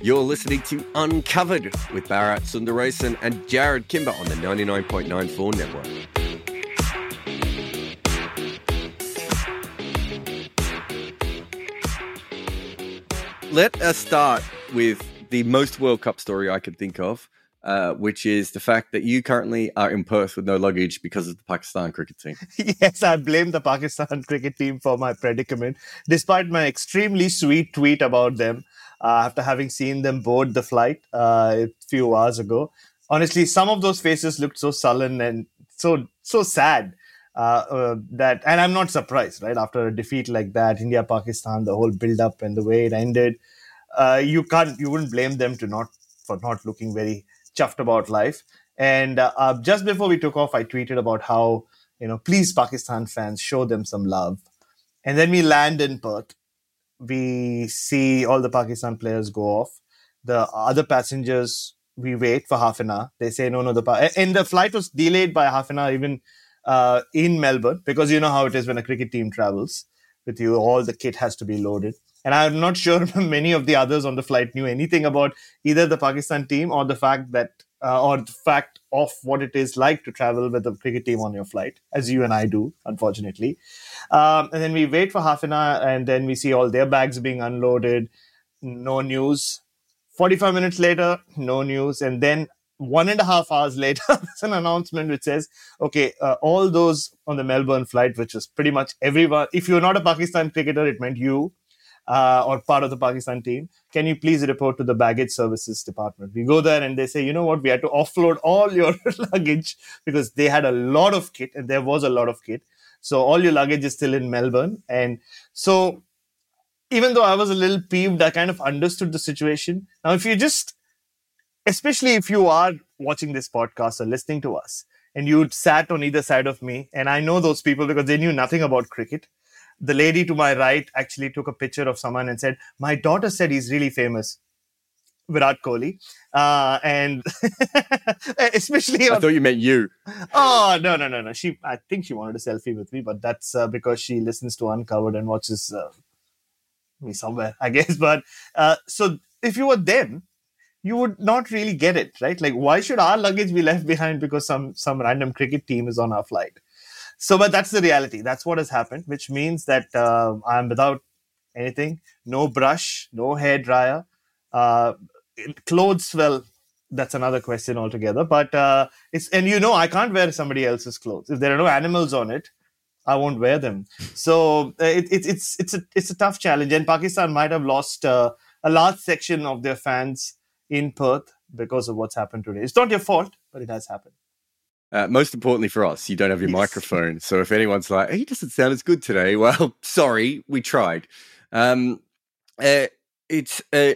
You're listening to Uncovered with Bharat Sundaresan and Jarrod Kimber on the 99.94 network. Let us start with the most World Cup story I could think of, uh, which is the fact that you currently are in Perth with no luggage because of the Pakistan cricket team. yes, I blame the Pakistan cricket team for my predicament, despite my extremely sweet tweet about them after having seen them board the flight uh, a few hours ago. Honestly, some of those faces looked so sullen and so so sad. Uh, uh, that and I'm not surprised, right? After a defeat like that, India Pakistan, the whole build up and the way it ended, uh, you can't you wouldn't blame them to not for not looking very chuffed about life. And uh, uh, just before we took off, I tweeted about how you know please Pakistan fans show them some love. And then we land in Perth, we see all the Pakistan players go off. The other passengers, we wait for half an hour. They say, no, no, the and the flight was delayed by half an hour even uh, in Melbourne because you know how it is when a cricket team travels with you, all the kit has to be loaded. And I'm not sure many of the others on the flight knew anything about either the Pakistan team or the fact that uh, or the fact of what it is like to travel with a cricket team on your flight, as you and I do, unfortunately. Um, and then we wait for half an hour, and then we see all their bags being unloaded. No news. 45 minutes later, no news. And then one and a half hours later, there's an announcement which says, okay, uh, all those on the Melbourne flight, which is pretty much everyone, if you're not a Pakistan cricketer, it meant you uh, or part of the Pakistan team. Can you please report to the baggage services department? We go there and they say, you know what, we had to offload all your luggage because they had a lot of kit and there was a lot of kit. So all your luggage is still in Melbourne. And so even though I was a little peeved, I kind of understood the situation. Now, if you just, especially if you are watching this podcast or listening to us, and you sat on either side of me, and I know those people because they knew nothing about cricket the lady to my right actually took a picture of someone and said, "My daughter said he's really famous." Virat Kohli, uh, and especially I thought you meant you. Oh no no no no! She I think she wanted a selfie with me, but that's uh, because she listens to Uncovered and watches uh, me somewhere, I guess. But uh, so if you were them, you would not really get it, right? Like, why should our luggage be left behind because some some random cricket team is on our flight? So, but that's the reality. That's what has happened, which means that uh, I'm without anything, no brush, no hair dryer, uh, clothes. Well, that's another question altogether. But uh, it's and you know I can't wear somebody else's clothes if there are no animals on it. I won't wear them. So uh, it, it, it's it's a it's a tough challenge, and Pakistan might have lost uh, a large section of their fans in Perth because of what's happened today. It's not your fault, but it has happened. Uh, most importantly for us, you don't have your yes. microphone. So if anyone's like, "He doesn't sound as good today," well, sorry, we tried. Um, uh, it's uh,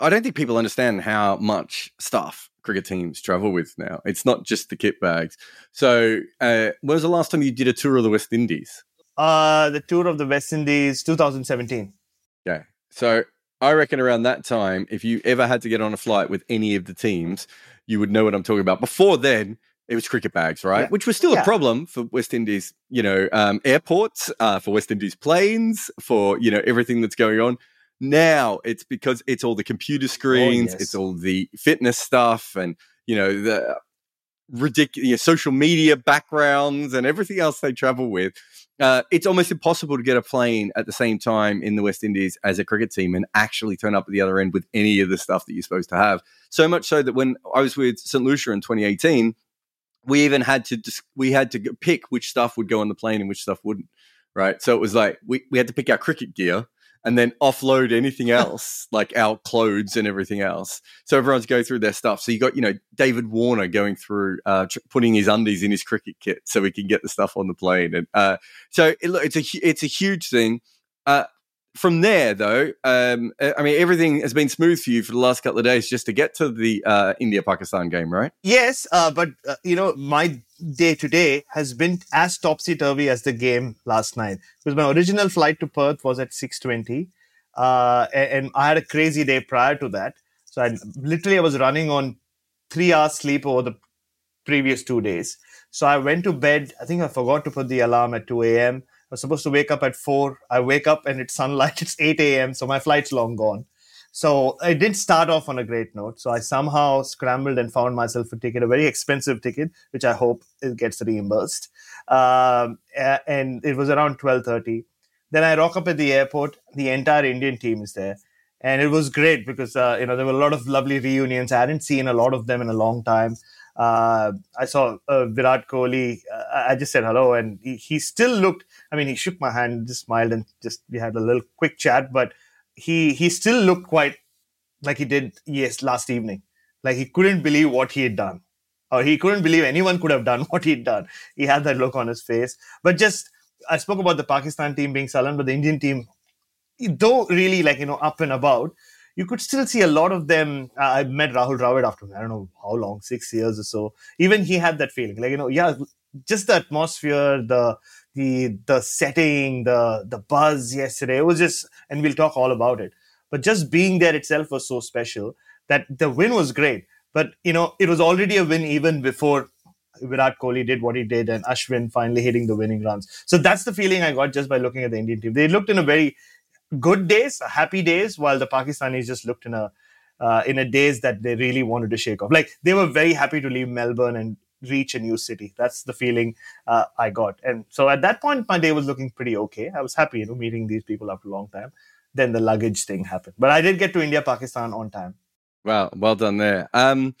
I don't think people understand how much stuff cricket teams travel with now. It's not just the kit bags. So uh, when was the last time you did a tour of the West Indies? Uh, the tour of the West Indies, 2017. Yeah. So I reckon around that time, if you ever had to get on a flight with any of the teams, you would know what I'm talking about. Before then, it was cricket bags, right? Yeah. Which was still yeah. a problem for West Indies, you know, um, airports, uh, for West Indies planes, for, you know, everything that's going on. Now it's because it's all the computer oh, screens, oh, yes. it's all the fitness stuff, and, you know, the ridiculous social media backgrounds and everything else they travel with. Uh, it's almost impossible to get a plane at the same time in the West Indies as a cricket team and actually turn up at the other end with any of the stuff that you're supposed to have. So much so that when I was with St. Lucia in 2018, we even had to dis- we had to pick which stuff would go on the plane and which stuff wouldn't. Right, so it was like we, we had to pick our cricket gear and then offload anything else, like our clothes and everything else. So everyone's going through their stuff. So you got, you know, David Warner going through, uh, tr- putting his undies in his cricket kit so we can get the stuff on the plane. And uh, so it, it's a it's a huge thing. Uh, from there, though, um, I mean, everything has been smooth for you for the last couple of days just to get to the uh, India Pakistan game, right? Yes, uh, but uh, you know, my day today has been as topsy turvy as the game last night because my original flight to Perth was at six twenty, uh, and, and I had a crazy day prior to that. So I literally I was running on three hours sleep over the previous two days. So I went to bed. I think I forgot to put the alarm at two a.m. I was supposed to wake up at four. I wake up and it's sunlight. It's 8 a.m. So my flight's long gone. So I did start off on a great note. So I somehow scrambled and found myself a ticket, a very expensive ticket, which I hope it gets reimbursed. Um, and it was around 12:30. Then I rock up at the airport. The entire Indian team is there, and it was great because uh, you know there were a lot of lovely reunions. I hadn't seen a lot of them in a long time. Uh, I saw uh, Virat Kohli. Uh, I just said hello, and he, he, still looked. I mean, he shook my hand, just smiled, and just we had a little quick chat. But he he still looked quite like he did yes last evening. Like he couldn't believe what he had done, or he couldn't believe anyone could have done what he'd done. He had that look on his face. But just I spoke about the Pakistan team being sullen, but the Indian team, though really like you know up and about you could still see a lot of them. Uh, I met Rahul Dravid after I don't know how long, six years or so. Even he had that feeling, like you know, yeah, just the atmosphere, the the the setting, the the buzz yesterday. It was just, and we'll talk all about it. But just being there itself was so special that the win was great. But you know, it was already a win even before Virat Kohli did what he did and Ashwin finally hitting the winning runs. So that's the feeling I got just by looking at the Indian team. They looked in a very good days, happy days, while the Pakistanis just looked in a uh, in a days that they really wanted to shake off. Like they were very happy to leave Melbourne and reach a new city. That's the feeling uh, I got. And so at that point, my day was looking pretty okay. I was happy, you know, meeting these people after a long time. Then the luggage thing happened, but I did get to India, Pakistan on time. Wow, well done there. Um,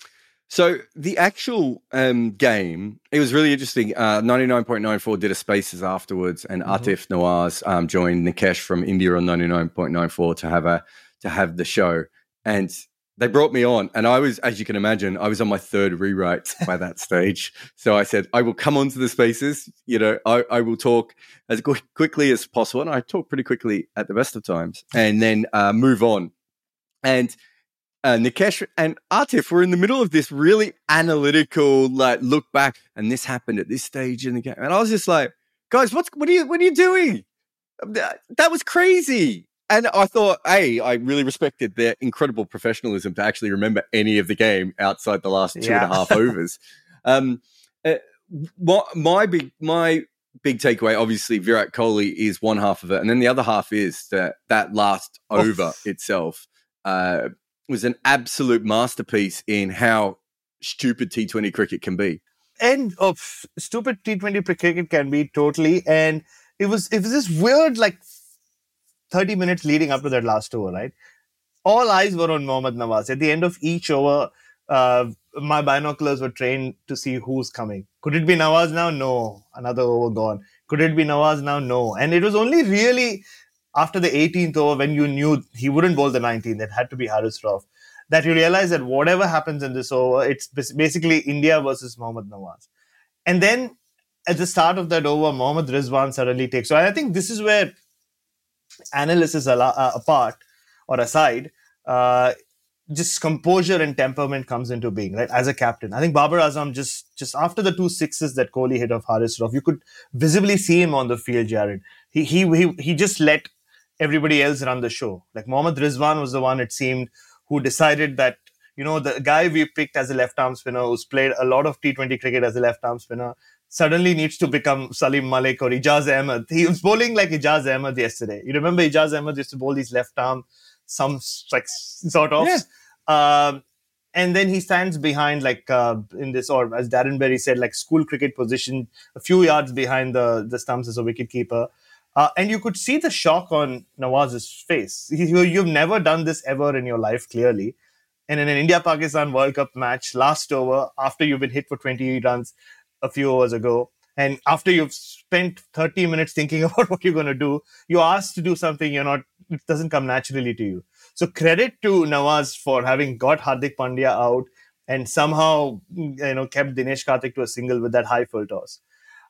so the actual um, game, it was really interesting. Uh, 99.94 did a spaces afterwards, and mm-hmm. Atif Nawaz um, joined Nikesh from India on 99.94 to have a to have the show. And they brought me on, and I was, as you can imagine, I was on my third rewrite by that stage. So I said, I will come onto the spaces. You know, I, I will talk as quickly as possible, and I talk pretty quickly at the best of times, and then uh, move on. And uh, Nikesh and Atif were in the middle of this really analytical, like look back, and this happened at this stage in the game, and I was just like, guys, what's what are you what are you doing? That was crazy. And I thought, hey, I really respected their incredible professionalism to actually remember any of the game outside the last two yeah. and a half overs. Um, uh, my, my big my big takeaway, obviously, Virat Kohli is one half of it, and then the other half is that that last over itself. Uh, was an absolute masterpiece in how stupid T20 cricket can be. And of stupid T20 cricket can be totally. And it was it was this weird like 30 minutes leading up to that last over, right? All eyes were on Mohammad Nawaz. At the end of each over, uh, my binoculars were trained to see who's coming. Could it be Nawaz now? No. Another over gone. Could it be Nawaz now? No. And it was only really after the 18th over, when you knew he wouldn't bowl the 19th, it had to be Haris Rauf, that you realize that whatever happens in this over, it's basically India versus Mohammad Nawaz. And then at the start of that over, Mohammad Rizwan suddenly takes. So I think this is where analysis uh, apart or aside, uh, just composure and temperament comes into being, right? As a captain, I think Babar Azam just just after the two sixes that Kohli hit of Haris Rauf, you could visibly see him on the field, Jarrod. He he he he just let everybody else run the show. Like Mohammad Rizwan was the one, it seemed, who decided that, you know, the guy we picked as a left arm spinner who's played a lot of T20 cricket as a left arm spinner suddenly needs to become Salim Malik or Ijaz Ahmed. He was bowling like Ijaz Ahmed yesterday. You remember Ijaz Ahmed used to bowl these left arm, some like sort of. Yeah. Um, and then he stands behind like uh, in this or as darren berry said like school cricket position a few yards behind the the stumps as a wicket keeper uh, and you could see the shock on nawaz's face. You, you've never done this ever in your life clearly. And in an india pakistan world cup match last over after you've been hit for 20 runs a few hours ago and after you've spent 30 minutes thinking about what you're going to do you're asked to do something you're not it doesn't come naturally to you. So credit to Nawaz for having got Hardik Pandya out and somehow you know kept Dinesh Karthik to a single with that high full toss.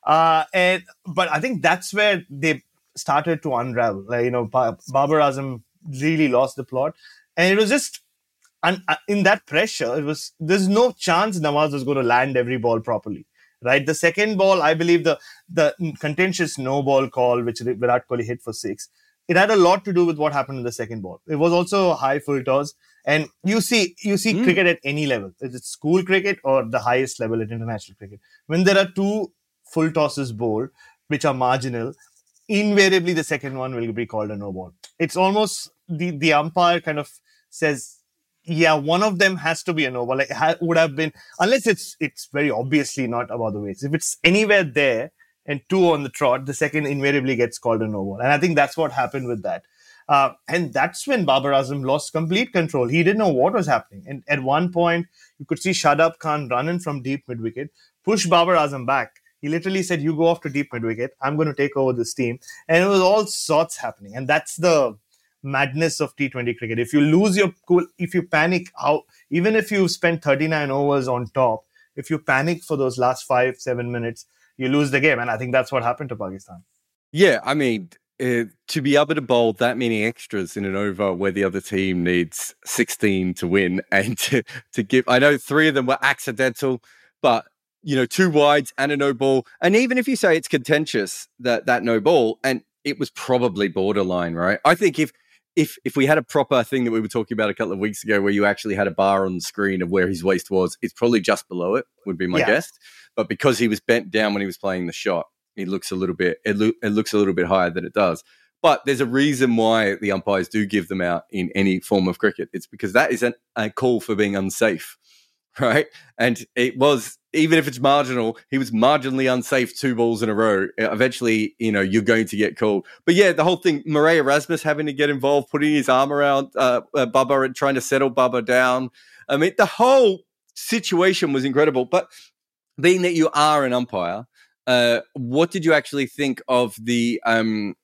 Uh, and but I think that's where they started to unravel. Like, you know, Babar Azam really lost the plot, and it was just and uh, in that pressure, it was there's no chance Nawaz was going to land every ball properly. Right, the second ball, I believe the the contentious no ball call, which Virat Kohli hit for six, it had a lot to do with what happened in the second ball. It was also high full toss. And you see, you see mm. cricket at any level. Is it school cricket or the highest level at international cricket? When there are two full tosses bowled, which are marginal, invariably the second one will be called a no ball. It's almost the, the umpire kind of says, yeah, one of them has to be a no ball. Like ha- would have been, unless it's it's very obviously not about the weights. If it's anywhere there, and two on the trot, the second invariably gets called a no ball. And I think that's what happened with that. Uh, and that's when Babar Azam lost complete control. He didn't know what was happening. And at one point, you could see Shadab Khan running from deep mid wicket, push Babar Azam back. He literally said, You go off to deep mid wicket. I'm going to take over this team. And it was all sorts happening. And that's the madness of T20 cricket. If you lose your cool, if you panic, how even if you spend 39 overs on top, if you panic for those last five, seven minutes, you lose the game. And I think that's what happened to Pakistan. Yeah, I mean, uh, to be able to bowl that many extras in an over where the other team needs 16 to win and to, to give, I know three of them were accidental, but you know, two wides and a no ball. And even if you say it's contentious that that no ball, and it was probably borderline, right? I think if if if we had a proper thing that we were talking about a couple of weeks ago, where you actually had a bar on the screen of where his waist was, it's probably just below it. Would be my yeah. guess. But because he was bent down when he was playing the shot, it looks a little bit it, lo- it looks a little bit higher than it does. But there's a reason why the umpires do give them out in any form of cricket. It's because that is an, a call for being unsafe, right? And it was even if it's marginal, he was marginally unsafe two balls in a row. Eventually, you know, you're going to get called. But yeah, the whole thing, Marais Erasmus having to get involved, putting his arm around uh, uh, Babar and trying to settle Babar down. I mean, the whole situation was incredible. But being that you are an umpire, uh, what did you actually think of the? Um,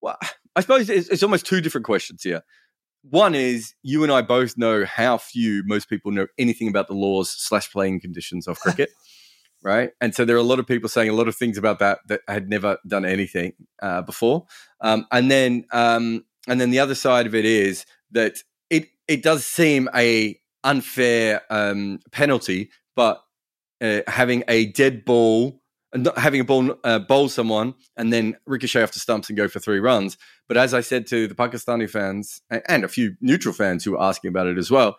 well, I suppose it's, it's almost two different questions here. One is you and I both know how few most people know anything about the laws slash playing conditions of cricket, right? And so there are a lot of people saying a lot of things about that that had never done anything uh, before. Um, and then um, and then the other side of it is that it it does seem a unfair um, penalty, but uh, having a dead ball and not having a ball uh, bowl someone and then ricochet off the stumps and go for three runs. But as I said to the Pakistani fans and a few neutral fans who were asking about it as well,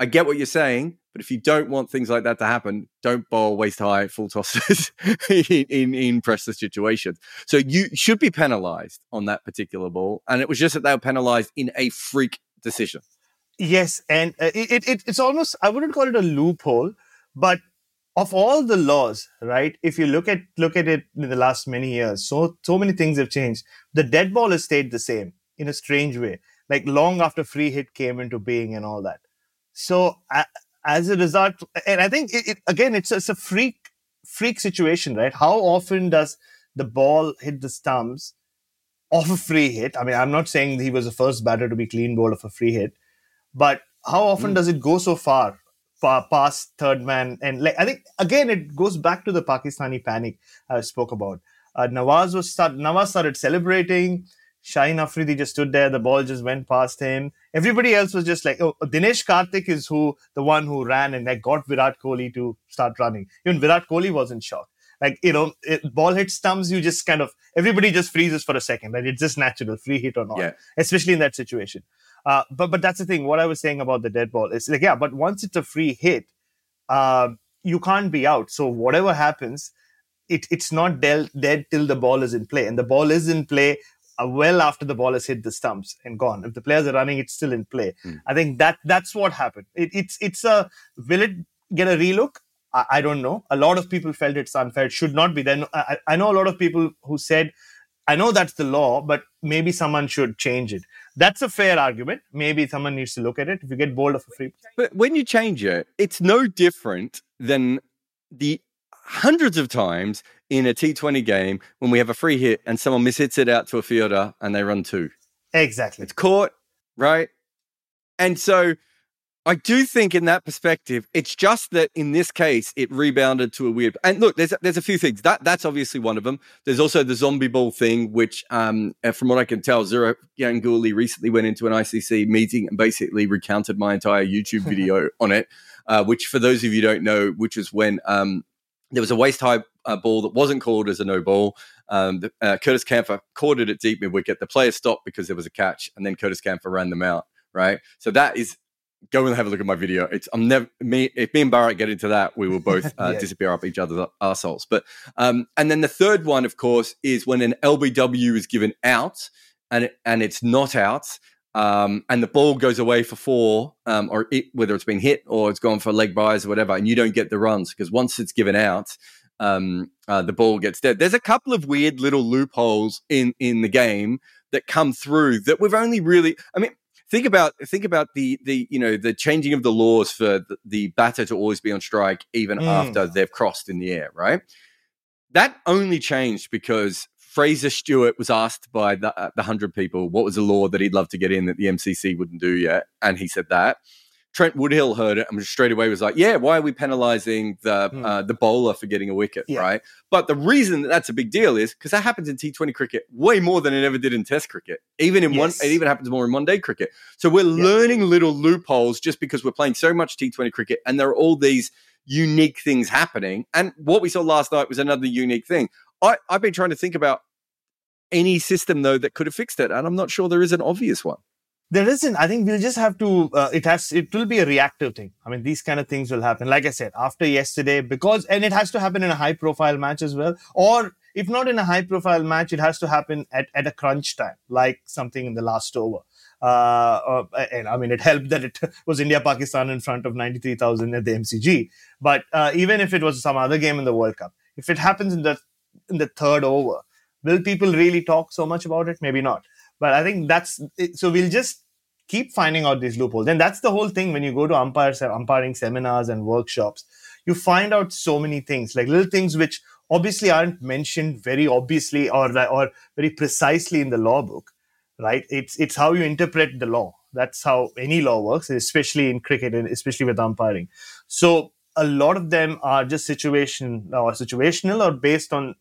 I get what you're saying, but if you don't want things like that to happen, don't bowl waist high full tosses in, in, in pressure situations. So you should be penalised on that particular ball, and it was just that they were penalised in a freak decision. Yes, and uh, it, it, it's almost I wouldn't call it a loophole, but of all the laws, right? If you look at look at it in the last many years, so so many things have changed. The dead ball has stayed the same in a strange way, like long after free hit came into being and all that. So uh, as a result, and I think it, it, again, it's it's a freak freak situation, right? How often does the ball hit the stumps off a free hit? I mean, I'm not saying he was the first batter to be clean bowled of a free hit, but how often mm. does it go so far past third man. And like I think again, it goes back to the Pakistani panic I spoke about. Uh, Nawaz was start, Nawaz started celebrating. Shaheen Afridi just stood there. The ball just went past him. Everybody else was just like, oh, Dinesh Karthik is who the one who ran and like got Virat Kohli to start running. Even Virat Kohli was in shock. Like you know, it, ball hit stumps. You just kind of everybody just freezes for a second. Right? It's just natural, free hit or not. Yeah. Especially in that situation. Uh, but but that's the thing. What I was saying about the dead ball is like, yeah, but once it's a free hit, uh, you can't be out. So whatever happens, it it's not dead dead till the ball is in play, and the ball is in play. uh, well after the ball has hit the stumps and gone. If the players are running, it's still in play. Mm. I think that that's what happened. It, it's it's a will it get a relook? I, I, don't know. A lot of people felt it's unfair. It should not be. Then I, I know a lot of people who said, I know that's the law, but maybe someone should change it. That's a fair argument. Maybe someone needs to look at it. If you get bowled of a free, but when you change it, it's no different than the hundreds of times in a T20 game when we have a free hit and someone mishits it out to a fielder and they run two. Exactly. It's caught, right? And so I do think in that perspective, it's just that in this case, it rebounded to a weird. And look, there's there's a few things that that's obviously one of them. There's also the zombie ball thing, which, um, from what I can tell, Sourav Ganguly recently went into an ICC meeting and basically recounted my entire YouTube video on it. Uh, which, for those of you don't know, which is when um, there was a waist high uh, ball that wasn't called as a no ball. Um, the, uh, Curtis Campher caught it at deep mid wicket. The player stopped because there was a catch, and then Curtis Campher ran them out. Right, so that is go and have a look at my video. It's I'm never me if me and Bharat get into that, we will both uh, yeah. disappear up each other's assholes. But um, and then the third one, of course, is when an LBW is given out and it, and it's not out. Um, and the ball goes away for four, um, or it, whether it's been hit or it's gone for leg byes or whatever, and you don't get the runs because once it's given out, um, uh, the ball gets dead. There's a couple of weird little loopholes in in the game that come through that we've only really. I mean, think about think about the the you know the changing of the laws for the, the batter to always be on strike even mm. after they've crossed in the air, right? That only changed because Fraser Stewart was asked by the uh, the hundred people what was the law that he'd love to get in that the MCC wouldn't do yet, and he said that. Trent Woodhill heard it and straight away was like, "Yeah, why are we penalising the mm. uh, the bowler for getting a wicket?" Yeah. Right. But the reason that that's a big deal is because that happens in T Twenty cricket way more than it ever did in Test cricket. Even in yes. one, it even happens more in one day cricket. So we're yeah. learning little loopholes just because we're playing so much T Twenty cricket, and there are all these unique things happening. And what we saw last night was another unique thing. I, I've been trying to think about any system though that could have fixed it, and I'm not sure there is an obvious one there isn't i think we'll just have to uh, it has it will be a reactive thing i mean these kind of things will happen like i said after yesterday because and it has to happen in a high profile match as well or if not in a high profile match it has to happen at, at a crunch time like something in the last over uh, uh, and I mean, it helped that it was India Pakistan in front of 93,000 at the MCG. But uh, even if it was some other game in the World Cup, if it happens in the in the third over, will people really talk so much about it? Maybe not. But I think that's so. We'll just keep finding out these loopholes, and that's the whole thing. When you go to umpire umpiring seminars and workshops, you find out so many things, like little things which obviously aren't mentioned very obviously or or very precisely in the law book, right? It's it's how you interpret the law. That's how any law works, especially in cricket and especially with umpiring. So a lot of them are just situation or situational or based on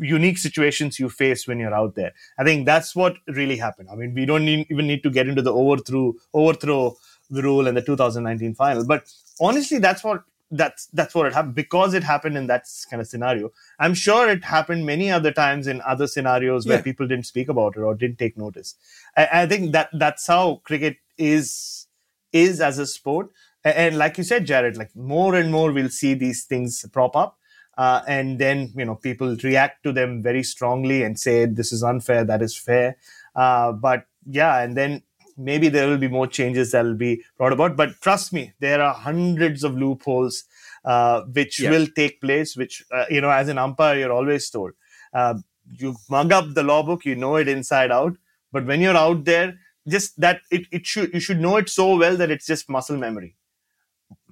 unique situations you face when you're out there. I think that's what really happened. I mean, we don't need, even need to get into the overthrow overthrow the rule and the 2019 final, but honestly, that's what that's that's what it happened because it happened in that kind of scenario. I'm sure it happened many other times in other scenarios where people didn't speak about it or didn't take notice. I, I think that that's how cricket is is as a sport. And, and like you said, jarrod like more and more we'll see these things prop up uh, and then you know people react to them very strongly and say this is unfair, that is fair. Uh, but yeah, and then maybe there will be more changes that will be brought about. But trust me, there are hundreds of loopholes uh, which will take place. Which uh, you know, as an umpire, you're always told uh, you mug up the law book, you know it inside out. But when you're out there, just that it, it should you should know it so well that it's just muscle memory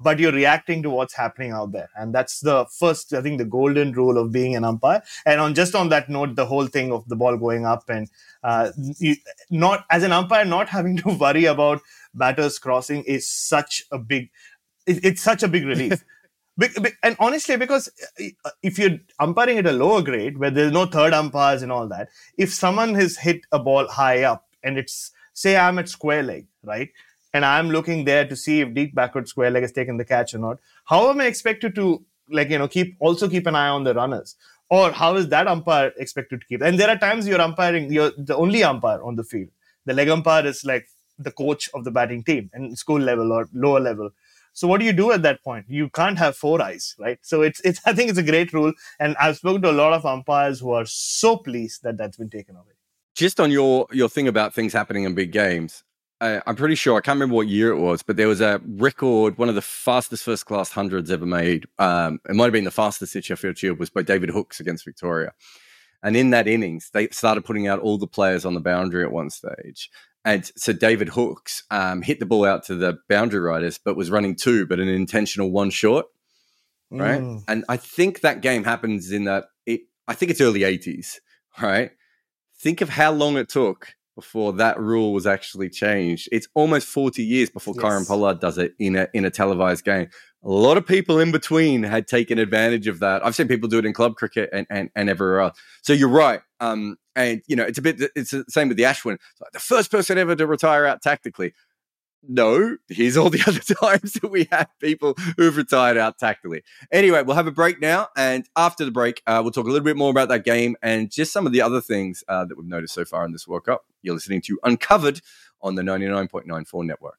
but you're reacting to what's happening out there. And that's the first i think the golden rule of being an umpire. And on just on that note the whole thing of the ball going up and uh, you, not as an umpire not having to worry about batters crossing is such a big it, it's such a big relief. And honestly because uh, if you're umpiring at a lower grade where there's no third umpires and all that if someone has hit a ball high up and it's say i'm at square leg right and I'm looking there to see if deep backward square leg has taken the catch or not, how am I expected to like you know keep also keep an eye on the runners? Or how is that umpire expected to keep? And there are times you're umpiring, you're the only umpire on the field. The leg umpire is like the coach of the batting team and school level or lower level. So what do you do at that point? You can't have four eyes, right? So it's it's I think it's a great rule, and I've spoken to a lot of umpires who are so pleased that that's been taken away. just on your your thing about things happening in big games, uh, I'm pretty sure I can't remember what year it was, but there was a record, one of the fastest first class hundreds ever made. Um, it might have been the fastest at Sheffield Shield was by David Hookes against Victoria. And in that innings, they started putting out all the players on the boundary at one stage. And so David Hookes um, hit the ball out to the boundary riders, but was running two, but an intentional one short. Right. Mm. And I think that game happens in that, it, I think it's early 80s. Right think of how long it took before that rule was actually changed. It's almost 40 years before yes. Pollard does it in a in a televised game. A lot of people in between had taken advantage of that. I've seen people do it in club cricket and, and, and everywhere else. So you're right. Um, and you know, it's a bit it's the same with the Ashwin. Like the first person ever to retire out tactically no, here's all the other times that we have people who've retired out tactically. Anyway, we'll have a break now. And after the break, uh, we'll talk a little bit more about that game and just some of the other things uh, that we've noticed so far in this World Cup. You're listening to Uncovered on the 99.94 network.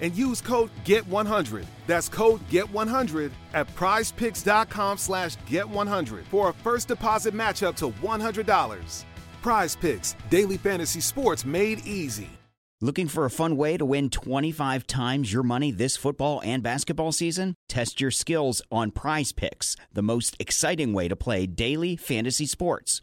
and use code GET100. That's code GET100 at prizepicks.com slash GET100 for a first deposit match up to $100. Prize Picks, daily fantasy sports made easy. Looking for a fun way to win 25 times your money this football and basketball season? Test your skills on Prize Picks, the most exciting way to play daily fantasy sports.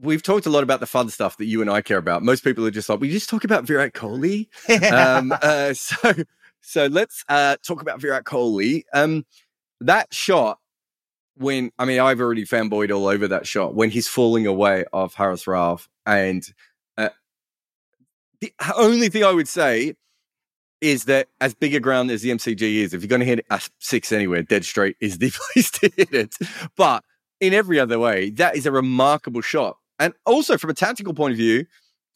we've talked a lot about the fun stuff that you and I care about. Most people are just like, we just talk about Virat Kohli. um, uh, so, so let's uh, talk about Virat Kohli. Um, that shot when I mean I've already fanboyed all over that shot when he's falling away of Haris Rauf, and uh, the only thing I would say is that as big a ground as the MCG is, if you're going to hit a six anywhere, dead straight is the place to hit it. But in every other way, that is a remarkable shot. And also from a tactical point of view,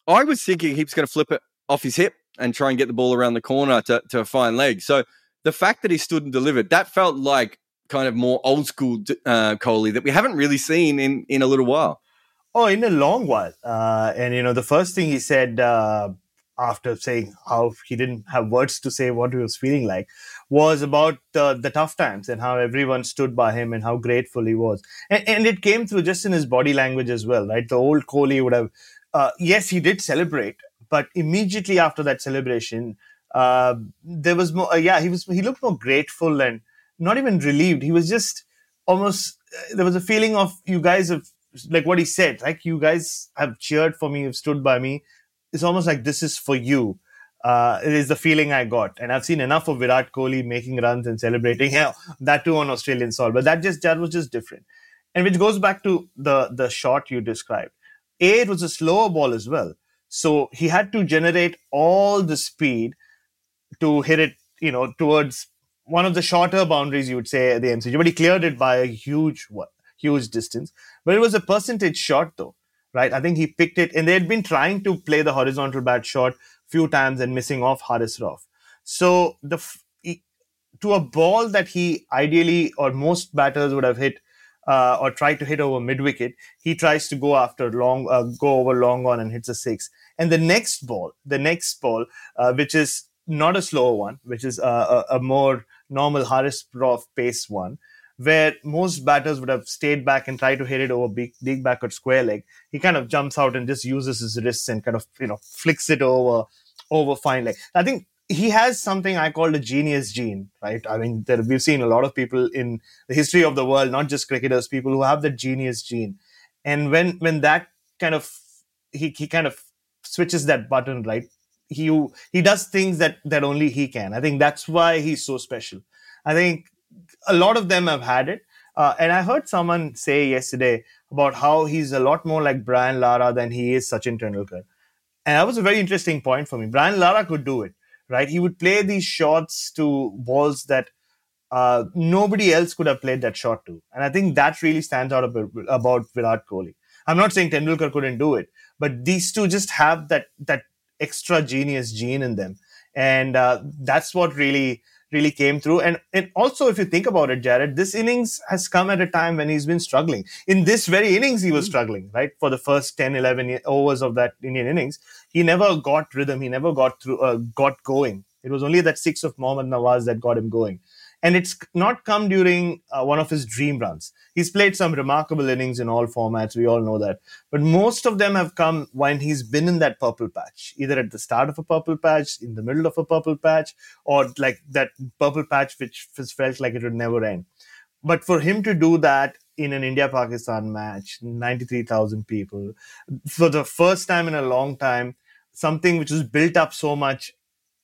I was thinking he was going to flip it off his hip and try and get the ball around the corner to, to a fine leg. So the fact that he stood and delivered, that felt like kind of more old school uh, Kohli that we haven't really seen in, in a little while. Oh, in a long while. Uh, and, you know, the first thing he said uh, after saying how he didn't have words to say what he was feeling like was about uh, the tough times and how everyone stood by him and how grateful he was. And, and, it came through just in his body language as well, right? The old Kohli would have, uh, yes, he did celebrate, but immediately after that celebration, uh, there was more, uh, yeah, he was, he looked more grateful and not even relieved. He was just almost, uh, there was a feeling of you guys have, like what he said, like you guys have cheered for me, you've stood by me. It's almost like this is for you uh, is the feeling I got. And I've seen enough of Virat Kohli making runs and celebrating. Yeah, that too on Australian soil. But that just that was just different. And which goes back to the the shot you described. A, it was a slower ball as well. So he had to generate all the speed to hit it, you know, towards one of the shorter boundaries you would say at the MCG. But he cleared it by a huge, huge distance. But it was a percentage shot though, right? I think he picked it, and they had been trying to play the horizontal bat shot few times and missing off Haris Rauf. So the to a ball that he ideally or most batters would have hit uh, or tried to hit over mid wicket, he tries to go after long, uh, go over long on and hits a six. And the next ball, the next ball, uh, which is not a slower one, which is a, a, a more normal Haris Rauf pace one, where most batters would have stayed back and tried to hit it over big, big back or square leg. He kind of jumps out and just uses his wrists and kind of you know flicks it over over fine leg. I think he has something I call the genius gene, right? I mean, there, we've seen a lot of people in the history of the world, not just cricketers, people who have the genius gene, and when when that kind of he he kind of switches that button, right? He he does things that that only he can. I think that's why he's so special. I think a lot of them have had it. Uh, and I heard someone say yesterday about how he's a lot more like Brian Lara than he is Sachin Tendulkar. And that was a very interesting point for me. Brian Lara could do it, right? He would play these shots to balls that uh, nobody else could have played that shot to. And I think that really stands out about, Virat Kohli. I'm not saying Tendulkar couldn't do it, but these two just have that that extra genius gene in them, and uh, that's what really really came through. And, and also, if you think about it, Jarrod, this innings has come at a time when he's been struggling. In this very innings, he was mm-hmm. struggling, right? For the first 10, 11 overs of that Indian innings, he never got rhythm. He never got through, uh, got going. It was only that six of Mohammad Nawaz that got him going and it's not come during uh, one of his dream runs. He's played some remarkable innings in all formats, we all know that. But most of them have come when he's been in that purple patch, either at the start of a purple patch, in the middle of a purple patch, or like that purple patch which felt like it would never end. But for him to do that in an India Pakistan match, 93,000 people, for the first time in a long time, something which was built up so much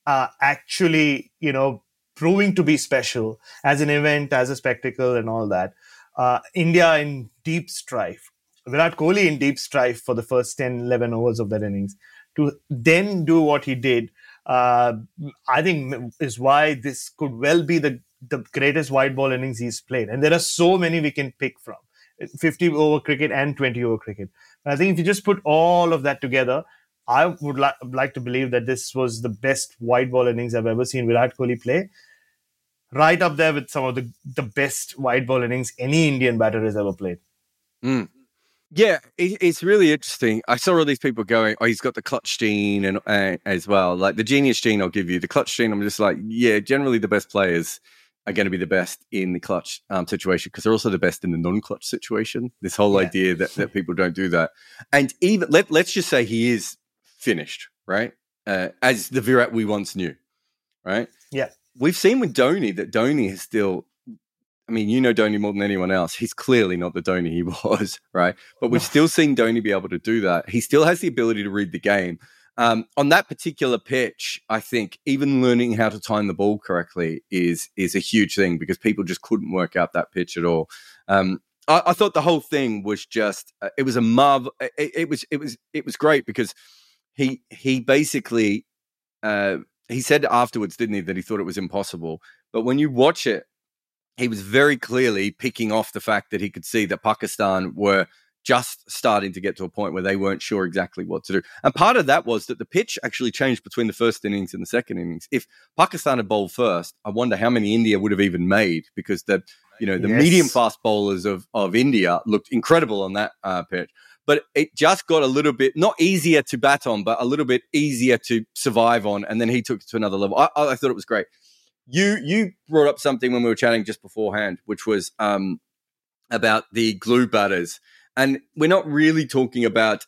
uh, actually, you know, proving to be special as an event, as a spectacle, and all that. Uh, India in deep strife. Virat Kohli in deep strife for the first 10, 11 overs of that innings. To then do what he did, uh, I think is why this could well be the, the greatest white ball innings he's played. And there are so many we can pick from 50 over cricket and 20 over cricket. I think if you just put all of that together, I would li- like to believe that this was the best white ball innings I've ever seen Virat Kohli play right up there with some of the, the best white ball innings any Indian batter has ever played. Mm. Yeah, it, it's really interesting. I saw all these people going, "Oh, he's got the clutch gene and uh, as well, like the genius gene." I'll give you the clutch gene. I'm just like, yeah, generally the best players are going to be the best in the clutch um, situation because they're also the best in the non-clutch situation. This whole yeah. idea that, that people don't do that, and even let let's just say he is finished, right? Uh, as the Virat we once knew, right? Yeah we've seen with Dhoni that Dhoni is still. I mean, you know Dhoni more than anyone else. He's clearly not the Dhoni he was, right? But we've still seen Dhoni be able to do that. He still has the ability to read the game. Um, on that particular pitch, I think even learning how to time the ball correctly is is a huge thing because people just couldn't work out that pitch at all. Um, I, I, thought the whole thing was just uh, it was a marvel. It, it, was it was it was great because he he basically uh, he said afterwards, didn't he, that he thought it was impossible. But when you watch it, he was very clearly picking off the fact that he could see that Pakistan were just starting to get to a point where they weren't sure exactly what to do. And part of that was that the pitch actually changed between the first innings and the second innings. If Pakistan had bowled first, I wonder how many India would have even made because the you know the yes. medium fast bowlers of of India looked incredible on that uh, pitch but it just got a little bit not easier to bat on, but a little bit easier to survive on. And then he took it to another level. I, I thought it was great. You you brought up something when we were chatting just beforehand, which was um, about the glue batters, and we're not really talking about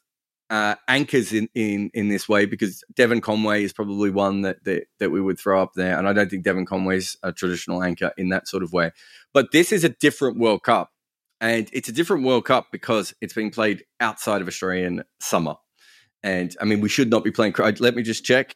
uh, anchors in, in in this way because Devon Conway is probably one that, that that we would throw up there, and I don't think Devon Conway's a traditional anchor in that sort of way. But this is a different World Cup and it's a different World Cup because it's being played outside of Australian summer. And I mean, we should not be playing. Let me just check.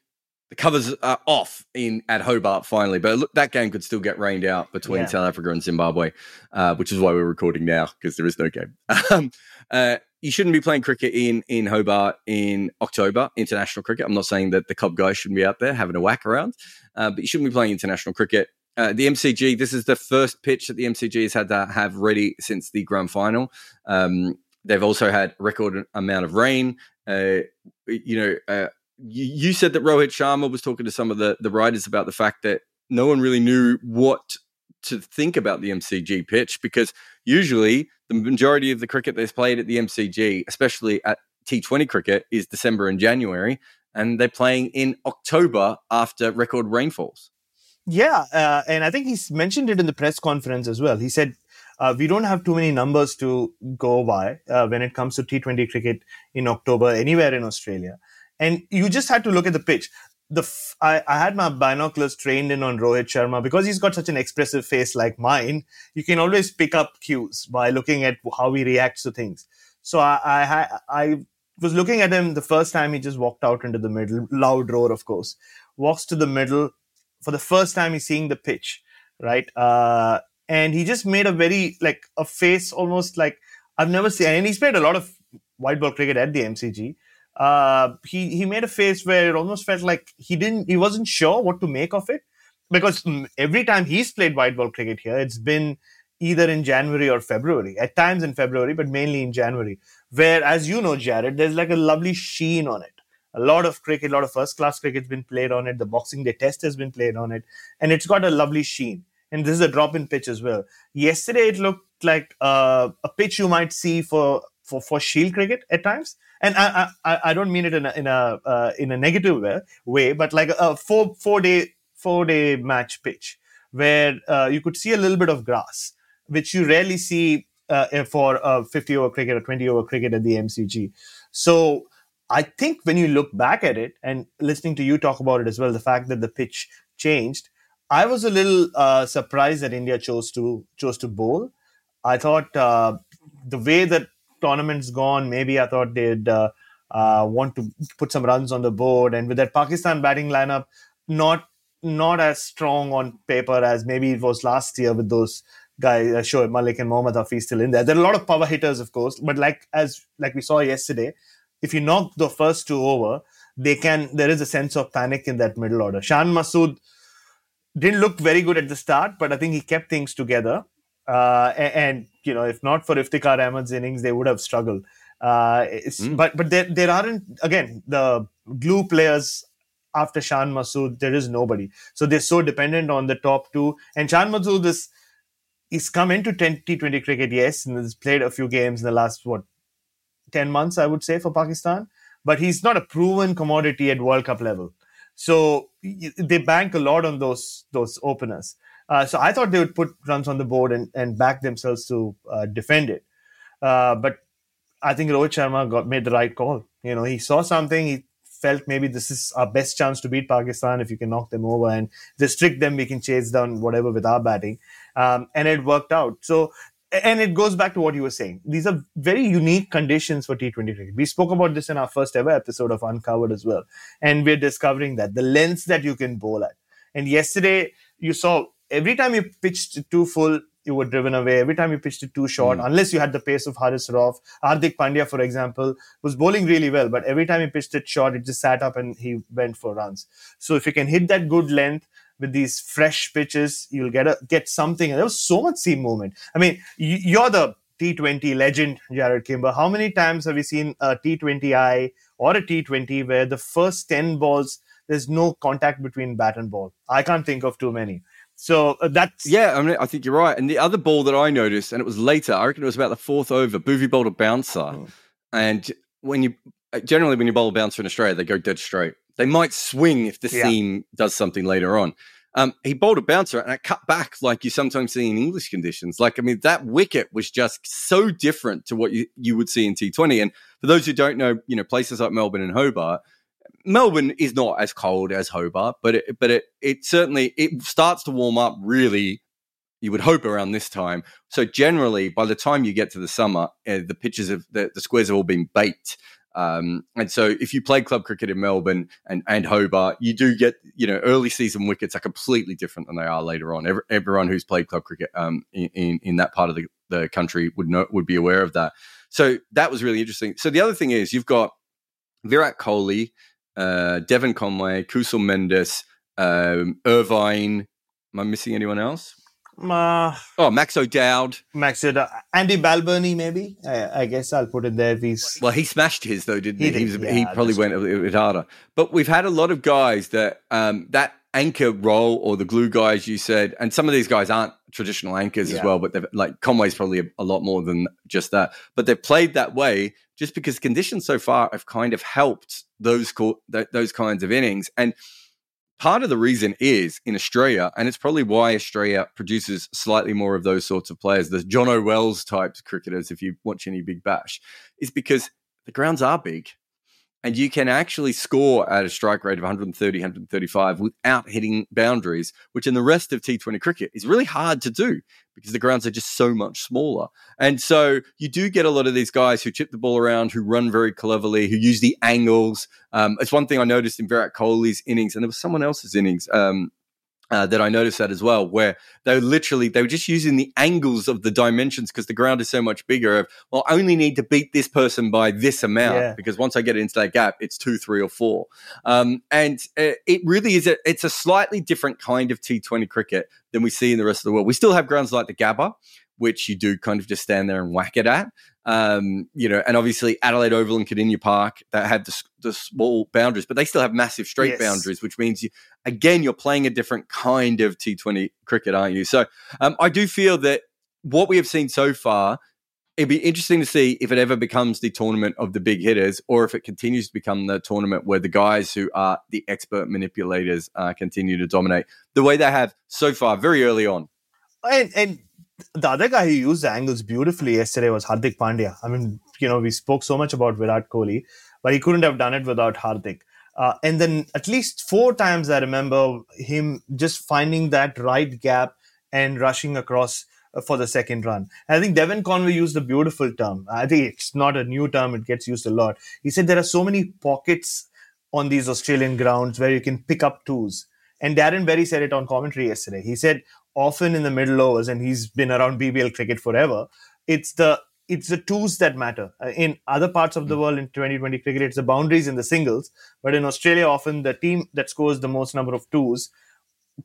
The covers are off in at Hobart finally, but look, that game could still get rained out between yeah. South Africa and Zimbabwe, uh, which is why we're recording now because there is no game. um, uh, you shouldn't be playing cricket in in Hobart in October, international cricket. I'm not saying that the club guys shouldn't be out there having a whack around, uh, but you shouldn't be playing international cricket uh, the MCG, this is the first pitch that the MCG has had to have ready since the grand final. Um, they've also had record amount of rain. Uh, you know, uh, you, you, said that Rohit Sharma was talking to some of the, the writers about the fact that no one really knew what to think about the MCG pitch because usually the majority of the cricket that's played at the MCG, especially at T20 cricket, is December and January, and they're playing in October after record rainfalls. Yeah, uh, and I think he's mentioned it in the press conference as well. He said uh, we don't have too many numbers to go by uh, when it comes to T20 cricket in October anywhere in Australia. And you just had to look at the pitch. The f- I, I had my binoculars trained in on Rohit Sharma because he's got such an expressive face like mine. You can always pick up cues by looking at how he reacts to things. So I, I, I was looking at him the first time he just walked out into the middle, loud roar, of course. Walks to the middle for the first time. He's seeing the pitch, right? Uh, and he just made a very like a face almost like I've never seen. And he's played a lot of white ball cricket at the MCG. Uh, he he made a face where it almost felt like he didn't he wasn't sure what to make of it because mm, every time he's played white ball cricket here, it's been either in January or February. At times in February, but mainly in January. Where, as you know, Jarrod, there's like a lovely sheen on it. A lot of cricket, a lot of first class cricket's been played on it. The Boxing Day Test has been played on it, and it's got a lovely sheen and this is a drop in pitch as well. Yesterday, it looked like uh, a pitch you might see for, for, for Shield cricket at times. And I, I, I don't mean it in a, in a, uh, in a negative way, but like a four, four day, four day match pitch where uh, you could see a little bit of grass, which you rarely see uh, for a 50 over cricket or 20 over cricket at the MCG. So I think when you look back at it and listening to you talk about it as well, the fact that the pitch changed, I was a little uh, surprised that India chose to chose to bowl. I thought uh, the way that tournament's gone, maybe I thought they'd uh, uh, want to put some runs on the board, and with that Pakistan batting lineup, not not as strong on paper as maybe it was last year with those guys, uh, Shoaib Malik and Mohammad Hafiz still in there. There are a lot of power hitters, of course, but like as like we saw yesterday, if you knock the first two over, they can. There is a sense of panic in that middle order. Shan Masood didn't look very good at the start, but I think he kept things together. Uh, and, and, you know, if not for Iftikhar Ahmed's innings, they would have struggled. Uh, mm. But but there there aren't again the glue players after Shan Masood. There is nobody, so they're so dependent on the top two. And Shan Masood is he's come into 2020 cricket, yes, and has played a few games in the last what ten months, I would say, for Pakistan. But he's not a proven commodity at World Cup level. So they bank a lot on those those openers. Uh, so I thought they would put runs on the board and, and back themselves to uh, defend it. Uh, but I think Rohit Sharma got made the right call. You know, he saw something. He felt maybe this is our best chance to beat Pakistan if you can knock them over and restrict them. We can chase down whatever with our batting, um, and it worked out. So and it goes back to what you were saying. These are very unique conditions for T20 cricket. We spoke about this in our first ever episode of Uncovered as well. And we're discovering that the lengths that you can bowl at. And yesterday, you saw every time you pitched too full, you were driven away. Every time you pitched it too short, mm. unless you had the pace of Haris Rauf. Hardik Pandya, for example, was bowling really well, but every time he pitched it short, it just sat up and he went for runs. So if you can hit that good length, with these fresh pitches, you'll get a, get something. And there was so much seam movement. I mean, you're the T20 legend, Jarrod Kimber. How many times have you seen a T20I or a T20 where the first 10 balls, there's no contact between bat and ball? I can't think of too many. So uh, that's yeah. I mean, I think you're right. And the other ball that I noticed, and it was later. I reckon it was about the fourth over. Bhuvi bowled a bouncer, oh. and when you generally when you bowl a bouncer in Australia, they go dead straight. They might swing if the yeah. seam does something later on. Um, he bowled a bouncer and it cut back like you sometimes see in English conditions. Like, I mean, that wicket was just so different to what you, you would see in T20. And for those who don't know, you know, places like Melbourne and Hobart, Melbourne is not as cold as Hobart, but it, but it, it certainly, it starts to warm up really, you would hope around this time. So generally, by the time you get to the summer, uh, the pitches of the, the squares have all been baked. Um, and so if you play club cricket in Melbourne and, and Hobart, you do get, you know, early season wickets are completely different than they are later on. Every, everyone who's played club cricket um, in, in, in, that part of the, the country would know, would be aware of that. So that was really interesting. So the other thing is you've got Virat Kohli, uh, Devon Conway, Kusal Mendis, um, Ervine. Am I missing anyone else? Uh, oh, Max O'Dowd. Max O'Dowd. Andy Balbirnie, maybe. I, I, guess I'll put it there. If he's well, he smashed his though, didn't he? He, he, was, yeah, he probably went a bit harder. But we've had a lot of guys that um, that anchor role or the glue guys you said, and some of these guys aren't traditional anchors yeah. as well, but they've like Conway's probably a, a, lot more than just that. But they've played that way just because conditions so far have kind of helped those co- th- those kinds of innings. And part of the reason is in Australia, and it's probably why Australia produces slightly more of those sorts of players, the John O'Wells types cricketers, if you watch any Big Bash, is because the grounds are big and you can actually score at a strike rate of 130, 135 without hitting boundaries, which in the rest of T20 cricket is really hard to do because the grounds are just so much smaller. And so you do get a lot of these guys who chip the ball around, who run very cleverly, who use the angles. Um, it's one thing I noticed in Virat Kohli's innings, and there was someone else's innings. Um, uh, that I noticed that as well, where they were literally they were just using the angles of the dimensions because the ground is so much bigger. Of well, I only need to beat this person by this amount yeah. because once I get into that gap, it's two, three, or four. Um, and uh, it really is a it's a slightly different kind of T Twenty cricket than we see in the rest of the world. We still have grounds like the Gabba, which you do kind of just stand there and whack it at. Um, you know, and obviously Adelaide Oval and Kardinia Park that have the, the small boundaries, but they still have massive straight yes. boundaries, which means you again you're playing a different kind of T20 cricket, aren't you? So um, I do feel that what we have seen so far. It'd be interesting to see if it ever becomes the tournament of the big hitters, or if it continues to become the tournament where the guys who are the expert manipulators uh, continue to dominate the way they have so far, very early on. And, and the other guy who used the angles beautifully yesterday was Hardik Pandya. I mean, you know, we spoke so much about Virat Kohli, but he couldn't have done it without Hardik. Uh, and then at least four times I remember him just finding that right gap and rushing across uh, for the second run. And I think Devon Conway used a beautiful term. I think it's not a new term, it gets used a lot. He said there are so many pockets on these Australian grounds where you can pick up twos. And Darren Berry said it on commentary yesterday. He said often in the middle overs, and he's been around BBL cricket forever. It's the it's the twos that matter. Uh, in other parts of the world, in 2020 cricket, it's the boundaries and the singles. But in Australia, often the team that scores the most number of twos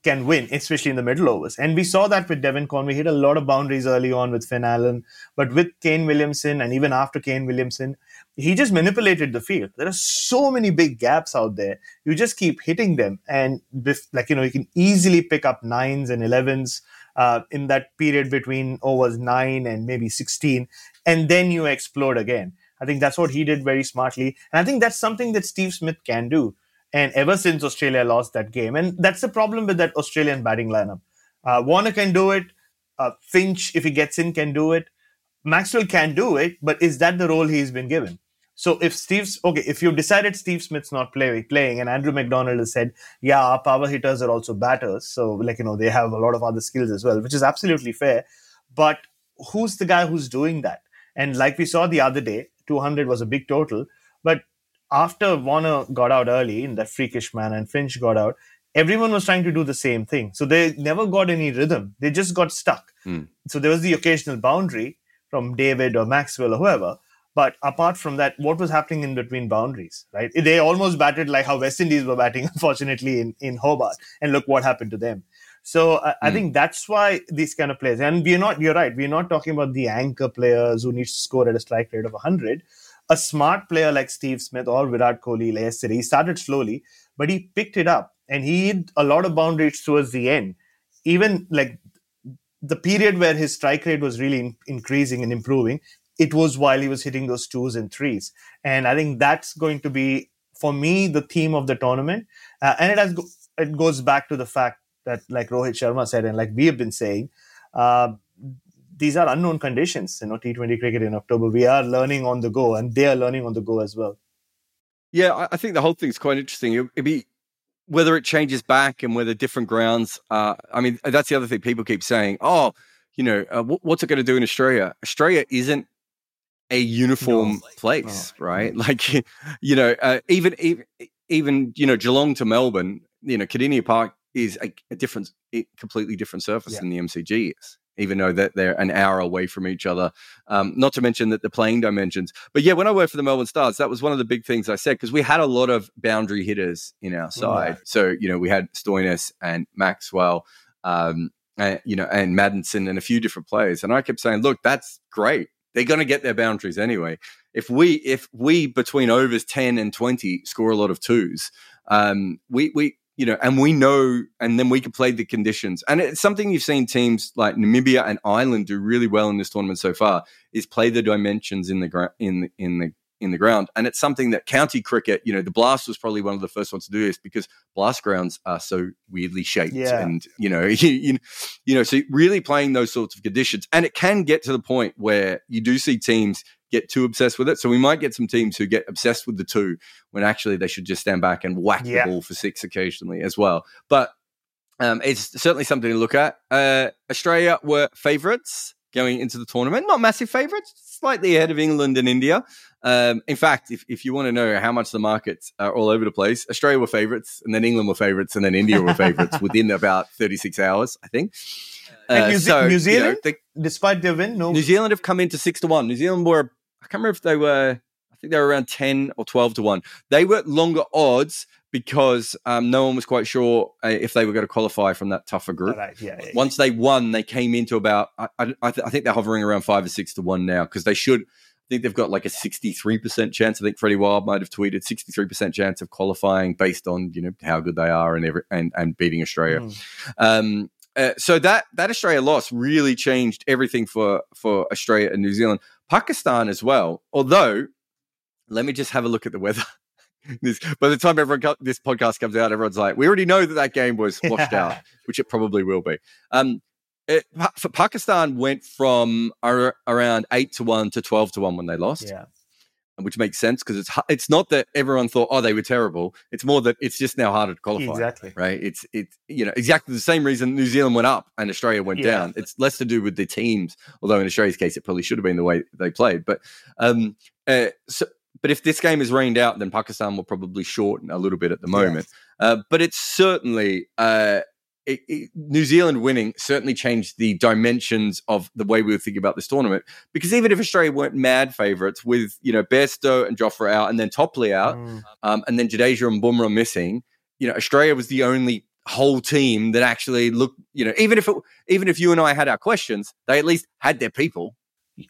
can win, especially in the middle overs. And we saw that with Devon Conway. He hit a lot of boundaries early on with Finn Allen, but with Kane Williamson and even after Kane Williamson, he just manipulated the field. There are so many big gaps out there. You just keep hitting them, and like you know, you can easily pick up nines and elevens uh, in that period between overs nine and maybe sixteen, and then you explode again. I think that's what he did very smartly, and I think that's something that Steve Smith can do. And ever since Australia lost that game, and that's the problem with that Australian batting lineup. Uh, Warner can do it. Uh, Finch, if he gets in, can do it. Maxwell can do it, but is that the role he's been given? So if Steve's okay, if you've decided Steve Smith's not play, playing, and Andrew McDonald has said, yeah, our power hitters are also batters, so like you know they have a lot of other skills as well, which is absolutely fair. But who's the guy who's doing that? And like we saw the other day, 200 was a big total, but after Warner got out early in that freakish manner and Finch got out, everyone was trying to do the same thing. So they never got any rhythm. They just got stuck. Mm. So there was the occasional boundary from David or Maxwell or whoever but apart from that, what was happening in between boundaries, right? They almost batted like how West Indies were batting, unfortunately, in, in Hobart. And look what happened to them. So uh, mm. I think that's why these kind of players, and we're not, you're right, we're not talking about the anchor players who needs to score at a strike rate of 100. A smart player like Steve Smith or Virat Kohli yesterday, he started slowly, but he picked it up and he hit a lot of boundaries towards the end. Even like the period where his strike rate was really in- increasing and improving, it was while he was hitting those twos and threes. And I think that's going to be, for me, the theme of the tournament. Uh, and it has it goes back to the fact that, like Rohit Sharma said, and like we have been saying, uh, these are unknown conditions. You know, T20 cricket in October. We are learning on the go, and they are learning on the go as well. Yeah, I think the whole thing is quite interesting. It'd be whether it changes back and whether different grounds. Uh, I mean, that's the other thing people keep saying. Oh, you know, uh, what's it going to do in Australia? Australia isn't a uniform place, oh. right? Like, you know, uh, even, even, even, you know, Geelong to Melbourne, you know, Kardinia Park is a, a different, a completely different surface yeah. than the MCG is, even though that they're an hour away from each other. Um, not to mention that the playing dimensions. But yeah, when I worked for the Melbourne Stars, that was one of the big things I said because we had a lot of boundary hitters in our side. Right. So, you know, we had Stoinis and Maxwell. Um, and, you know, and Maddinson and a few different players. And I kept saying, look, that's great they're going to get their boundaries anyway. If we if we between overs ten and twenty score a lot of twos, um, we we you know, and we know, and then we can play the conditions. And it's something you've seen teams like Namibia and Ireland do really well in this tournament so far is play the dimensions in the ground in in the in the ground. And it's something that county cricket, you know, the blast was probably one of the first ones to do this because blast grounds are so weirdly shaped. Yeah. And, you know, you, you, know, so really playing those sorts of conditions. And it can get to the point where you do see teams get too obsessed with it. So we might get some teams who get obsessed with the two when actually they should just stand back and whack Yeah. the ball for six occasionally as well. But um, it's certainly something to look at. Uh, Australia were favourites going into the tournament, not massive favourites, slightly ahead of England and India. Um, in fact, if, if you want to know how much the markets are all over the place, Australia were favourites, and then England were favourites, and then India were favourites within about 36 hours, I think. And Uh, New, so, New you know, Zealand, they- despite their win, no. New Zealand have come into six to one. New Zealand were, I can't remember if they were, I think they were around 10 or 12 to one. They were longer odds because um, no one was quite sure uh, if they were going to qualify from that tougher group. Right, yeah, yeah, Once they won, they came into about, I, I, I th- I think they're hovering around five or six to one now because they should. I think they've got like a 63% chance. I think Freddie Wilde might have tweeted 63% chance of qualifying based on, you know, how good they are and every, and, and beating Australia. Mm. Um, uh, so that that Australia loss really changed everything for for Australia and New Zealand, Pakistan as well. Although, let me just have a look at the weather. this, by the time everyone this podcast comes out, everyone's like, "We already know that that game was washed out," which it probably will be. Um, it, Pa- for Pakistan went from ar- around eight to one to twelve to one when they lost Yeah. which makes sense because it's it's not that everyone thought oh they were terrible. It's more that it's just now harder to qualify. Exactly. Right. It's it's you know exactly the same reason New Zealand went up and Australia went Yeah. down. It's less to do with the teams, although in Australia's case it probably should have been the way they played. But um, uh, so but if this game is rained out, then Pakistan will probably shorten a little bit at the moment. Uh, but it's certainly uh, it, it- New Zealand winning certainly changed the dimensions of the way we were thinking about this tournament. Because even if Australia weren't mad favourites, with you know Bairstow and Jofra out, and then Topley out, Mm. um, and then Jadeja and Bumrah missing, you know Australia was the only whole team that actually looked. You know, even if it, even if you and I had our questions, they at least had their people.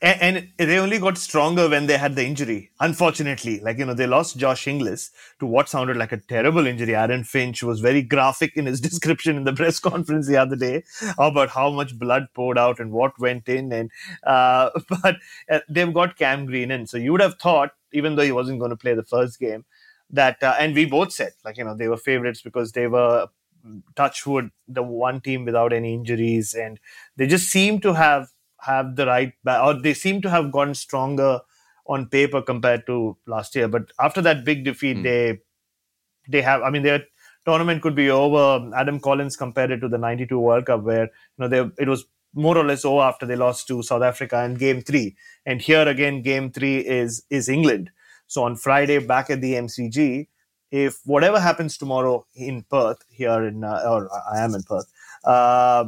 And, they only got stronger when they had the injury. Unfortunately, like you know, they lost Josh Inglis to what sounded like a terrible injury. Aaron Finch was very graphic in his description in the press conference the other day about how much blood poured out and what went in. And uh, but uh, they've got Cam Green in, so you would have thought, even though he wasn't going to play the first game, that uh, and we both said like you know they were favorites because they were touchwood the one team without any injuries and they just seem to have have the right or they seem to have gotten stronger on paper compared to last year. But after that big defeat Hmm. they they have i mean their tournament could be over. Adam collins compared it to the 92 world cup where you know they it was more or less over after they lost to south africa in game 3 and here again game 3 is is england. So on friday back at the mcg if whatever happens tomorrow in Perth here in uh, or I am in Perth, uh,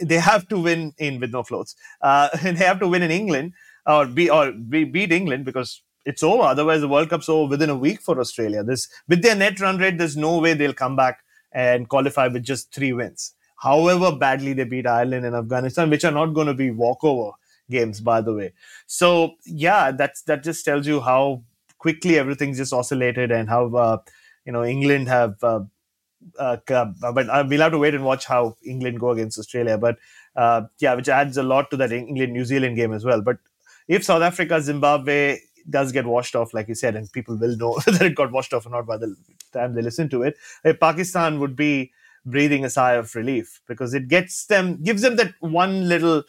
they have to win in with no clothes. Uh, they have to win in England or be or be, beat England because it's over. Otherwise, the World Cup's over within a week for Australia. This with their net run rate, there's no way they'll come back and qualify with just three wins. However badly they beat Ireland and Afghanistan, which are not going to be walkover games, by the way. So yeah, that's that just tells you how quickly everything's just oscillated and how uh, you know England have. Uh, uh, but uh, we'll have to wait and watch how England go against Australia. But uh, yeah, which adds a lot to that England New Zealand game as well. But if South Africa Zimbabwe does get washed off, like you said, and people will know whether it got washed off or not by the time they listen to it, uh, Pakistan would be breathing a sigh of relief because it gets them, gives them that one little,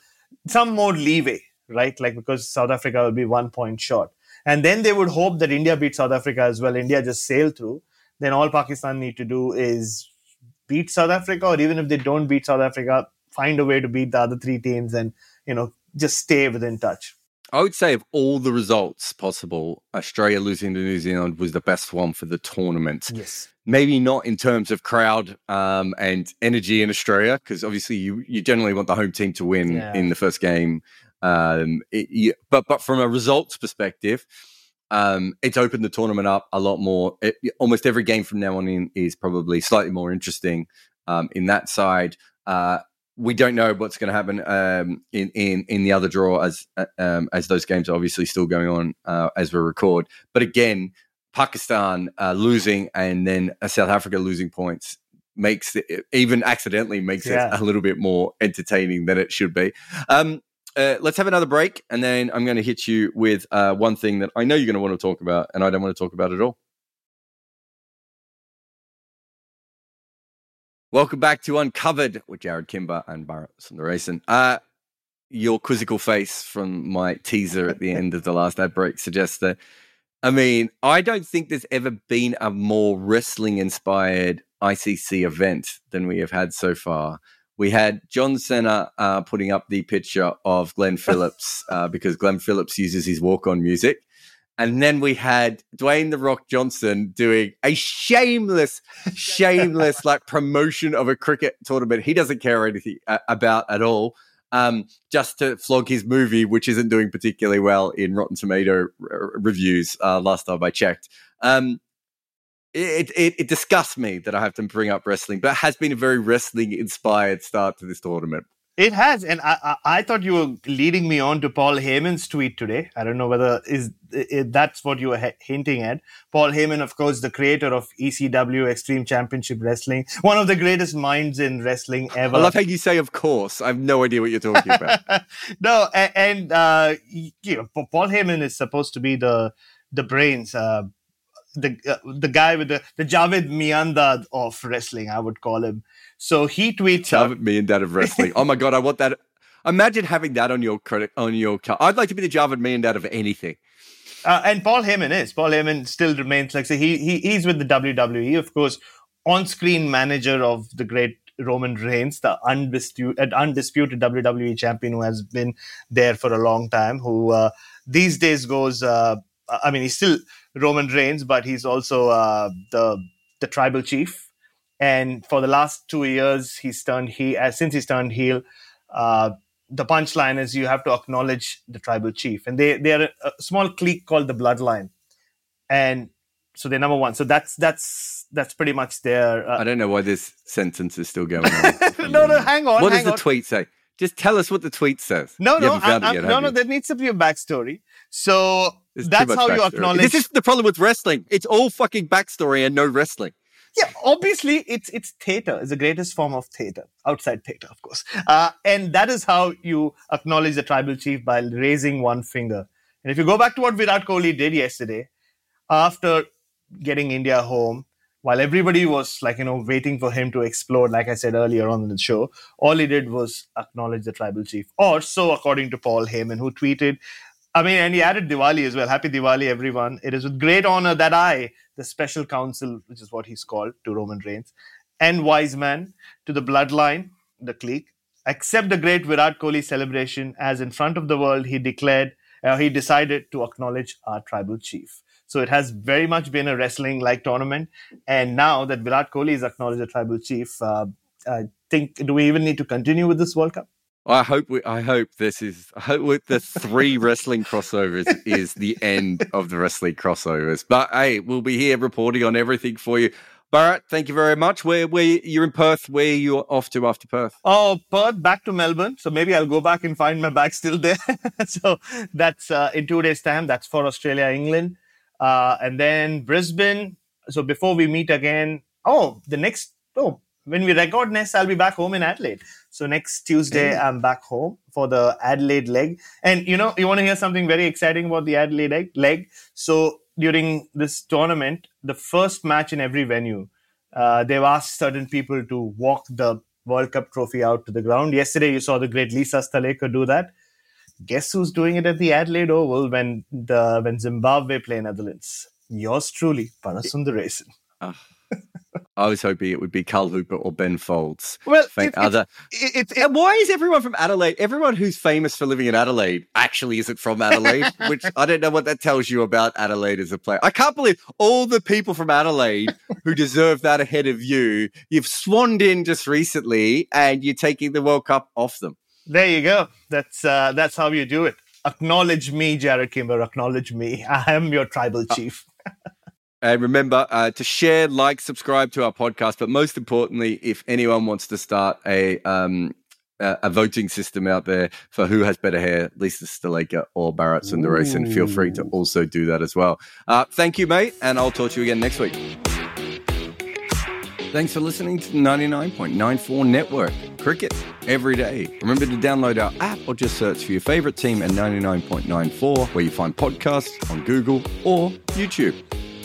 some more leeway, right? Like because South Africa will be one point short. And then they would hope that India beat South Africa as well. India just sail through. Then all Pakistan need to do is beat South Africa, or even if they don't beat South Africa, find a way to beat the other three teams and you know just stay within touch. I would say of all the results possible, Australia losing to New Zealand was the best one for the tournament. Yes. Maybe not in terms of crowd um, and energy in Australia, because obviously you, you generally want the home team to win Yeah. in the first game. Um, it, you, but but from a results perspective, um, it's opened the tournament up a lot more. It, almost every game from now on in is probably slightly more interesting um, in that side. Uh, we don't know what's going to happen um, in, in in the other draw as uh, um, as those games are obviously still going on uh, as we record. But again, Pakistan uh, losing and then uh, South Africa losing points makes it even accidentally makes Yeah. it a little bit more entertaining than it should be. Um, uh, let's have another break, and then I'm going to hit you with uh, one thing that I know you're going to want to talk about, and I don't want to talk about at all. Welcome back to Uncovered with Jarrod Kimber and Bharat Sundaresan. Uh, your quizzical face from my teaser at the end of the last ad break suggests that. I mean, I don't think there's ever been a more wrestling inspired ICC event than we have had so far. We had John Cena uh, putting up the picture of Glenn Phillips uh, because Glenn Phillips uses his walk on music. And then we had Dwayne The Rock Johnson doing a shameless, shameless like promotion of a cricket tournament he doesn't care anything uh, about at all um, just to flog his movie, which isn't doing particularly well in Rotten Tomato r- reviews. Uh, last time I checked, um, it, it it disgusts me that I have to bring up wrestling, but it has been a very wrestling inspired start to this tournament. It has, and I, I, I thought you were leading me on to Paul Heyman's tweet today. I don't know whether is that's what you were h- hinting at. Paul Heyman, of course, the creator of ECW Extreme Championship Wrestling, one of the greatest minds in wrestling ever. I love how you say, "Of course." I have no idea what you're talking about. no, a- and uh, you know, Paul Heyman is supposed to be the the brains, uh, the uh, the guy with the the Javed Miandad of wrestling, I would call him. So he tweets out, Javed Miandad of wrestling. Oh my god, I want that. Imagine having that on your credit on your car. I'd like to be the Javed me and Dad of anything. Uh, and Paul Heyman is. Paul Heyman still remains like so he, he he's with the WWE, of course, on-screen manager of the great Roman Reigns, the undisputed undisputed WWE champion who has been there for a long time. Who uh, these days goes, uh, I mean, he's still Roman Reigns, but he's also uh, the the tribal chief. And for the last two years, he's turned he uh, since he's turned heel. Uh, the punchline is you have to acknowledge the tribal chief, and they they are a, a small clique called the Bloodline, and so they're number one. So that's that's that's pretty much their. I Uh, don't know why this sentence is still going on. no, no, hang on. What does hang the on. tweet say? Just tell us what the tweet says. No, You no, I- yet, I- no, no. There needs to be a backstory. So There's that's how you acknowledge. This is the problem with wrestling. It's all fucking backstory and no wrestling. yeah, obviously it's it's theater. It's the greatest form of theater, outside theater, of course. Uh, and that is how you acknowledge the tribal chief by raising one finger. And if you go back to what Virat Kohli did yesterday, after getting India home, while everybody was like you know waiting for him to explode, like I said earlier on in the show, all he did was acknowledge the tribal chief, or so according to Paul Heyman, who tweeted. I mean, and he added Diwali as well. Happy Diwali, everyone. It is with great honor that I, the special counsel, which is what he's called to Roman Reigns, and wise man to the bloodline, the clique, accept the great Virat Kohli celebration as in front of the world he declared, uh, he decided to acknowledge our tribal chief. So it has very much been a wrestling like tournament. And now that Virat Kohli is acknowledged the tribal chief, uh, I think, do we even need to continue with this World Cup? I hope we, I hope this is I hope the three wrestling crossovers is the end of the wrestling crossovers. But hey, we'll be here reporting on everything for you. Bharat, thank you very much. Where where you're in Perth, where you're off to after Perth? Oh, Perth back to Melbourne. So maybe I'll go back and find my bag still there. so that's uh, in two days' time. That's for Australia, England. Uh, and then Brisbane. So before we meet again, oh, the next, oh, when we record next, I'll be back home in Adelaide. So next Tuesday, I'm back home for the Adelaide leg. And you know, you want to hear something very exciting about the Adelaide leg? leg? So during this tournament, the first match in every venue, uh, they've asked certain people to walk the World Cup trophy out to the ground. Yesterday, you saw the great Lisa Sthalekar do that. Guess who's doing it at the Adelaide Oval when the when Zimbabwe play Netherlands? Yours truly, Bharat Sundaresan. I was hoping it would be Carl Hooper or Ben Folds. Well, it's, it's, other. it- it's, And why is everyone from Adelaide? Everyone who's famous for living in Adelaide actually isn't from Adelaide, which I don't know what that tells you about Adelaide as a player. I can't believe all the people from Adelaide who deserve that ahead of you. You've swanned in just recently, and you're taking the World Cup off them. there you go. That's uh, that's how you do it. Acknowledge me, Jarrod Kimber. Acknowledge me. I am your tribal chief. And remember uh, to share, like, subscribe to our podcast. But most importantly, if anyone wants to start a um, a, voting system out there for who has better hair, Lisa Sthalekar or Bharat Sundaresan, feel free to also do that as well. Uh, thank you, mate, and I'll talk to you again next week. Thanks for listening to the 99.94 Network. Cricket every day. Remember to download our app or just search for your favorite team at 99.94 where you find podcasts on Google or YouTube.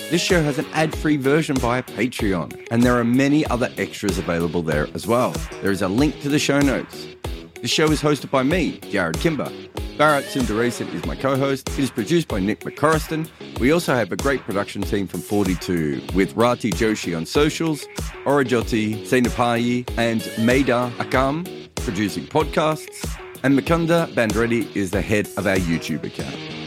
This show has an ad free version via Patreon, and there are many other extras available there as well. There is a link to the show notes. The show is hosted by me, Jarrod Kimber. Bharat Sundaresan is my co-host. It is produced by Nick McCorriston. We also have a great production team from 42 with Rati Joshi on socials, Aurojyoti Senapati and Maida Akam producing podcasts, and Mukunda Bandreddi is the head of our YouTube account.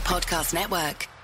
Podcast Network.